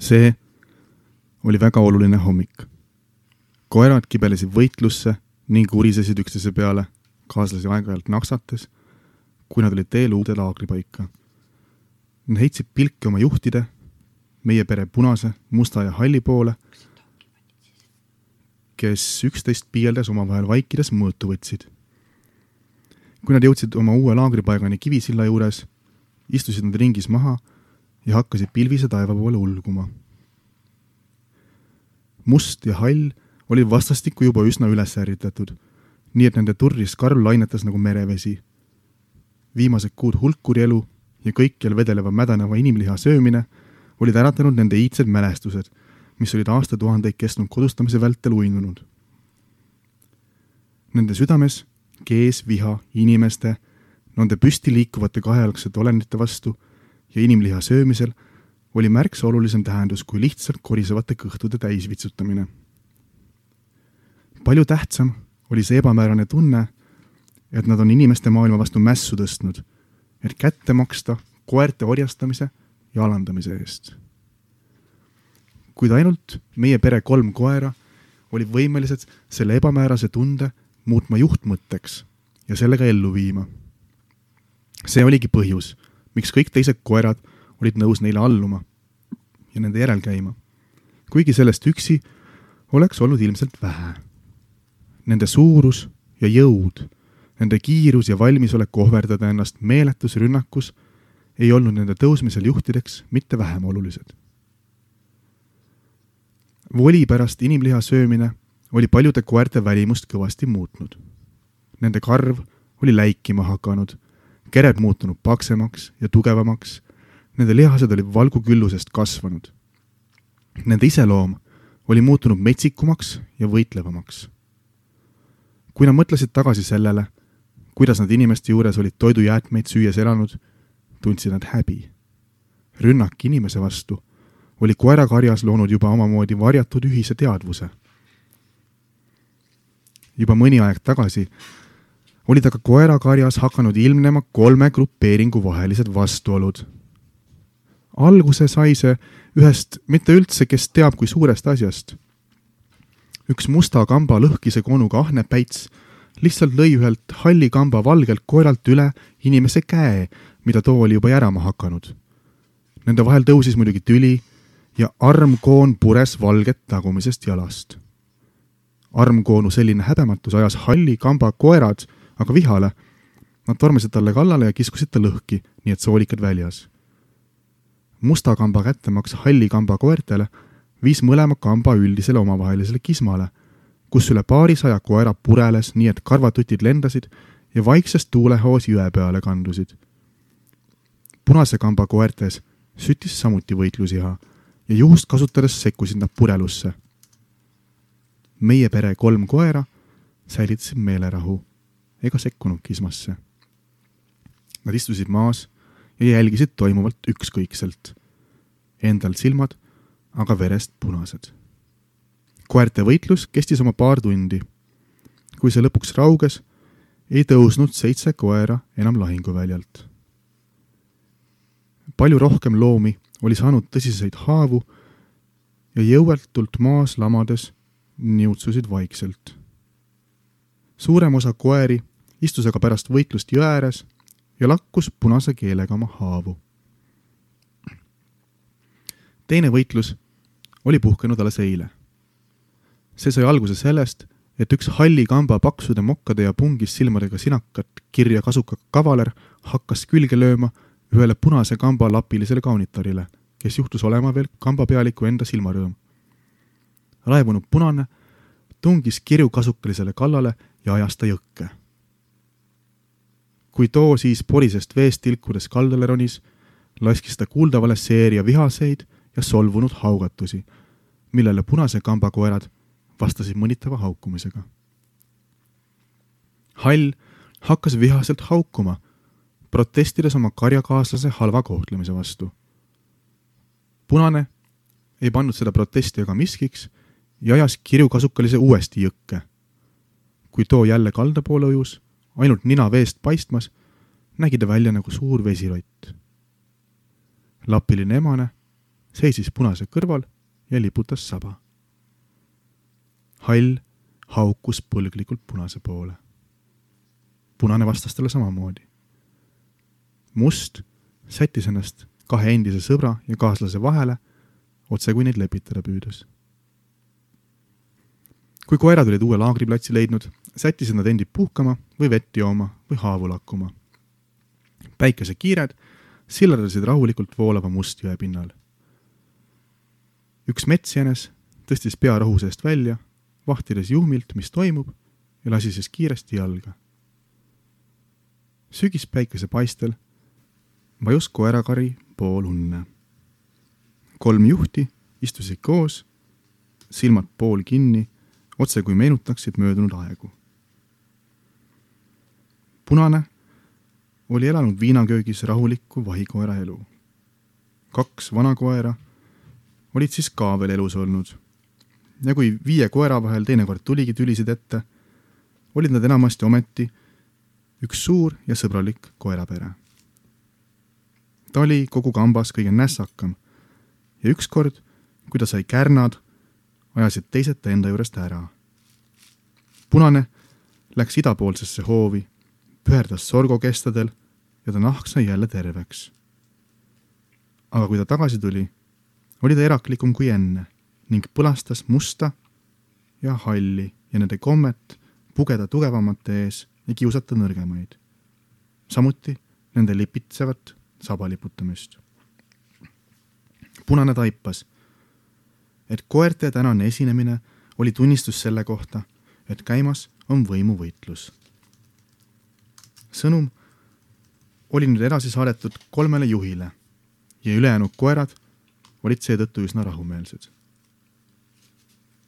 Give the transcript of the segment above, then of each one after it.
see oli väga oluline hommik. koerad kibelesid võitlusse ning urisesid üksteise peale, kaaslasi aeg-ajalt naksates, kui nad olid teel uude laagripaika. Nad heitsid pilke oma juhtide, meie pere punase, musta ja halli poole, kes üksteist piieldes omavahel vaikides mõõtu võtsid. kui nad jõudsid oma uue laagripaigani Kivisilla juures, istusid nad ringis maha ja hakkasid pilvise taeva poole ulguma must ja hall olid vastastikku juba üsna üles ärritatud, nii et nende turris karv lainetas nagu merevesi. viimased kuud hulkuri elu ja kõikjal vedeleva mädaneva inimliha söömine olid äratanud nende iidsed mälestused, mis olid aastatuhandeid kestnud kodustamise vältel uinunud. Nende südames kees viha inimeste, nende püsti liikuvate kahejalgsete olendite vastu ja inimliha söömisel oli märksa olulisem tähendus kui lihtsalt korisevate kõhtude täisvitsutamine. palju tähtsam oli see ebamäärane tunne, et nad on inimeste maailma vastu mässu tõstnud, et kätte maksta koerte orjastamise ja alandamise eest. kuid ainult meie pere kolm koera olid võimelised selle ebamäärase tunde muutma juhtmõtteks ja sellega ellu viima. see oligi põhjus, miks kõik teised koerad olid nõus neile alluma ja nende järel käima. kuigi sellest üksi oleks olnud ilmselt vähe. Nende suurus ja jõud, nende kiirus ja valmisolek ohverdada ennast meeletus rünnakus ei olnud nende tõusmisel juhtideks mitte vähem olulised. voli pärast inimliha söömine oli paljude koerte välimust kõvasti muutnud. Nende karv oli läikima hakanud, kered muutunud paksemaks ja tugevamaks Nende lihased olid valguküllusest kasvanud. Nende iseloom oli muutunud metsikumaks ja võitlevamaks. kui nad mõtlesid tagasi sellele, kuidas nad inimeste juures olid toidujäätmeid süües elanud, tundsid nad häbi. rünnak inimese vastu oli koerakarjas loonud juba omamoodi varjatud ühise teadvuse. juba mõni aeg tagasi olid aga koerakarjas hakanud ilmnema kolme grupeeringu vahelised vastuolud alguse sai see ühest mitte üldse kes teab kui suurest asjast. üks musta kamba lõhkise konuga ahnepäits lihtsalt lõi ühelt halli kamba valgelt koeralt üle inimese käe, mida too oli juba järama hakanud. Nende vahel tõusis muidugi tüli ja armkoon pures valget tagumisest jalast. armkoonu selline häbematus ajas halli kamba koerad aga vihale. Nad tormasid talle kallale ja kiskusid ta lõhki, nii et soolikad väljas musta kamba kättemaks halli kamba koertele viis mõlema kamba üldisele omavahelisele kismale, kus üle paarisaja koera pureles nii, et karvatutid lendasid ja vaiksest tuulehoos jõe peale kandusid. punase kamba koertes süttis samuti võitlusiha ja juhust kasutades sekkusid nad purelusse. meie pere kolm koera säilitasid meelerahu ega sekkunud kismasse. Nad istusid maas ja jälgisid toimuvat ükskõikselt. Endal silmad aga verest punased. koerte võitlus kestis oma paar tundi. kui see lõpuks rauges, ei tõusnud seitse koera enam lahinguväljalt. palju rohkem loomi oli saanud tõsiseid haavu ja jõuetult maas lamades niutsusid vaikselt. suurem osa koeri istus aga pärast võitlust jõe ääres ja lakkus punase keelega oma haavu. teine võitlus oli puhkenud alles eile. see sai alguse sellest, et üks halli kamba paksude mokkade ja pungis silmadega sinakat kirja kasuka kavaler hakkas külge lööma ühele punase kamba lapilisele kaunitarile, kes juhtus olema veel kamba pealiku enda silmarõõm. raevunud punane tungis kirju kasukalisele kallale ja ajas ta jõkke kui too siis porisest veest tilkudes kaldale ronis, laskis ta kuuldavale seeria vihaseid ja solvunud haugatusi, millele punase kamba koerad vastasid mõnitava haukumisega. hall hakkas vihaselt haukuma, protestides oma karjakaaslase halva kohtlemise vastu. punane ei pannud seda protesti aga miskiks ja ajas kirjukasukalise uuesti jõkke. kui too jälle kalda poole ujus ainult nina veest paistmas, nägi ta välja nagu suur vesirott. lapiline emane seisis punase kõrval ja liputas saba. hall haukus põlglikult punase poole. punane vastas talle samamoodi. must sättis ennast kahe endise sõbra ja kaaslase vahele, otse kui neid lepitada püüdes. Kui koerad olid uue laagriplatsi leidnud, sättisid nad endid puhkama või vett jooma või haavu lakkuma. päikesekiired sillardasid rahulikult voolava Mustjõe pinnal. üks metsjänes tõstis pea rohu seest välja, vahtides juhmilt, mis toimub, ja lasi siis kiiresti jalga. sügispäikese paistel vajus koerakari pool unne. kolm juhti istusid koos, silmad pool kinni, otse kui meenutaksid möödunud aegu. punane oli elanud viinaköögis rahulikku vahikoera elu. kaks vana koera olid siis ka veel elus olnud. ja kui viie koera vahel teinekord tuligi tülisid ette, olid nad enamasti ometi üks suur ja sõbralik koerapere ta oli kogu kambas kõige nässakam ja ükskord, kui ta sai kärnad, ajasid teised ta enda juurest ära. punane läks idapoolsesse hoovi, püherdas sorgokestadel ja ta nahk sai jälle terveks. aga kui ta tagasi tuli, oli ta eraklikum kui enne ning põlastas musta ja halli ja nende kommet pugeda tugevamate ees ja kiusata nõrgemaid. samuti nende lipitsevat saba liputamist. punane taipas, et koerte tänane esinemine oli tunnistus selle kohta, et käimas on võimuvõitlus. sõnum oli nüüd edasi saadetud kolmele juhile ja ülejäänud koerad olid seetõttu üsna rahumeelsed.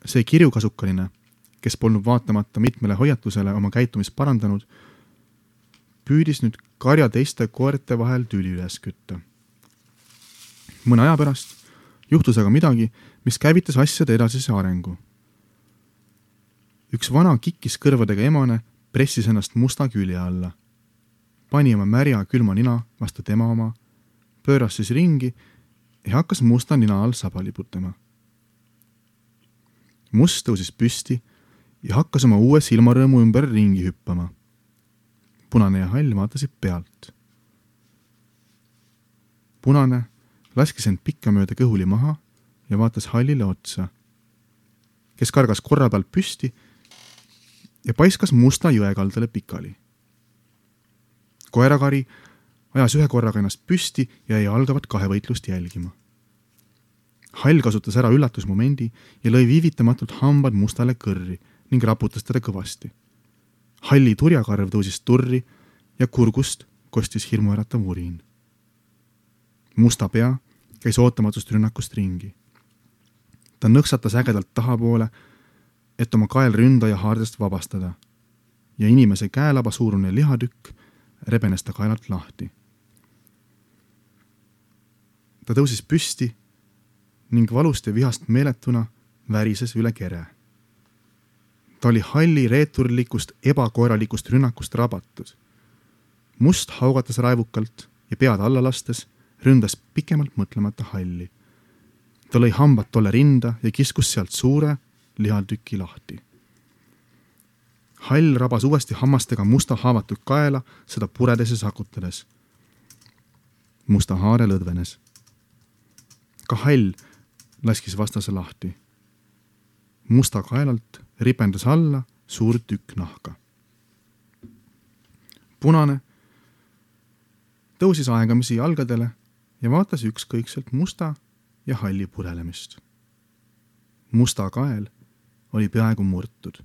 see kirjukasukaline, kes polnud vaatamata mitmele hoiatusele oma käitumist parandanud, püüdis nüüd karja teiste koerte vahel tüli üles kütta. mõne aja pärast juhtus aga midagi, mis käivitas asjade edasise arengu. üks vana kikkis kõrvadega emane pressis ennast musta külje alla, pani oma märja külma nina vastu tema oma, pööras siis ringi ja hakkas musta nina all saba liputama. must tõusis püsti ja hakkas oma uue silmarõõmu ümber ringi hüppama punane ja hall vaatasid pealt. punane laskis end pikkamööda kõhuli maha ja vaatas hallile otsa, kes kargas korra pealt püsti ja paiskas musta jõe kaldale pikali. koerakari ajas ühe korraga ennast püsti ja jäi algavat kahevõitlust jälgima. hall kasutas ära üllatusmomendi ja lõi viivitamatult hambad mustale kõrri ning raputas teda kõvasti halli turjakarv tõusis turri ja kurgust kostis hirmuäratav urin. Musta pea käis ootamatust rünnakust ringi. ta nõksatas ägedalt tahapoole, et oma kaelründaja haardest vabastada ja inimese käelaba suurune lihatükk rebenes ta kaelalt lahti. ta tõusis püsti ning valust ja vihast meeletuna värises üle kere ta oli halli reeturlikust ebakoeralikust rünnakust rabatud. must haugatas raevukalt ja pead alla lastes ründas pikemalt mõtlemata halli. ta lõi hambad tolle rinda ja kiskus sealt suure lihatüki lahti. hall rabas uuesti hammastega musta haavatud kaela, seda puredes ja sakutades. musta haare lõdvenes. ka hall laskis vastase lahti. musta kaelalt ripendas alla suur tükk nahka. punane tõusis aegamisi jalgadele ja vaatas ükskõikselt musta ja halli purelemist. musta kael oli peaaegu murtud.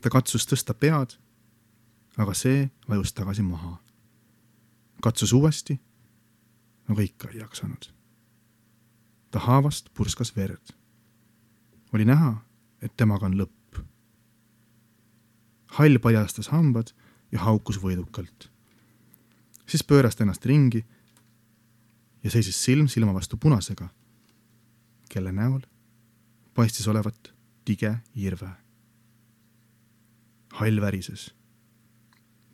ta katsus tõsta pead, aga see vajus tagasi maha. katsus uuesti, aga ikka ei jaksanud. ta haavast purskas verd. oli näha, et temaga on lõpp. hall paljastas hambad ja haukus võidukalt. siis pööras ta ennast ringi ja seisis silm silma vastu punasega, kelle näol paistis olevat tige irve. hall värises.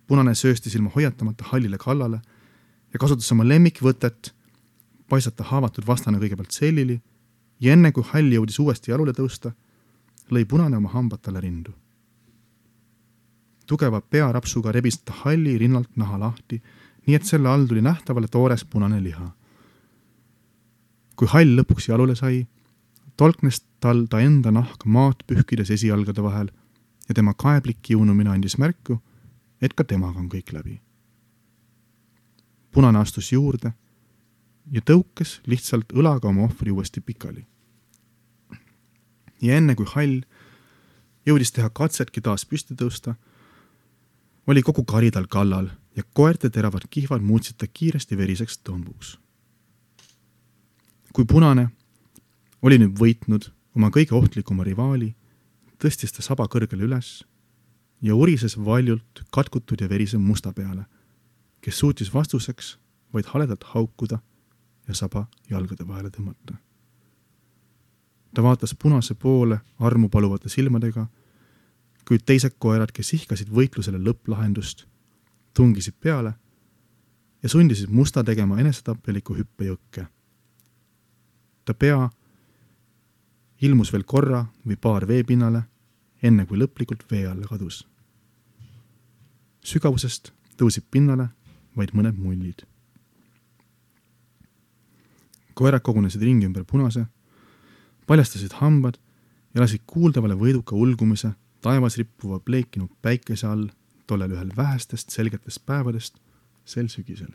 punane sööstis ilma hoiatamata hallile kallale ja kasutas oma lemmikvõtet, paisata haavatud vastane kõigepealt sellili ja enne kui hall jõudis uuesti jalule tõusta, lõi punane oma hambad talle rindu. tugeva pearapsuga rebis ta halli rinnalt naha lahti, nii et selle all tuli nähtavale toores punane liha. Kui hall lõpuks jalule sai, tolknes tal ta enda nahk maad pühkides esijalgade vahel ja tema kaeblik kiunumine andis märku, et ka temaga on kõik läbi. punane astus juurde ja tõukes lihtsalt õlaga oma ohvri uuesti pikali. ja enne kui hall jõudis teha katsetki taas püsti tõusta, oli kogu kari tal kallal ja koerte teravad kihvad muutsid ta kiiresti veriseks tõmbuks. Kui punane oli nüüd võitnud oma kõige ohtlikuma rivaali, tõstis ta saba kõrgele üles ja urises valjult katkutud ja verise musta peale, kes suutis vastuseks vaid haledalt haukuda ja saba jalgade vahele tõmmata. ta vaatas punase poole armu paluvate silmadega, kuid teised koerad, kes ihkasid võitlusele lõpplahendust, tungisid peale ja sundisid musta tegema enesetapjaliku hüppe jõkke. Ta pea ilmus veel korra või paar veepinnale, enne kui lõplikult vee alla kadus. sügavusest tõusid pinnale vaid mõned mullid koerad kogunesid ringi ümber punase, paljastasid hambad ja lasid kuuldavale võiduka ulgumise taevas rippuva pleekinud päikese all tollel ühel vähestest selgetest päevadest sel sügisel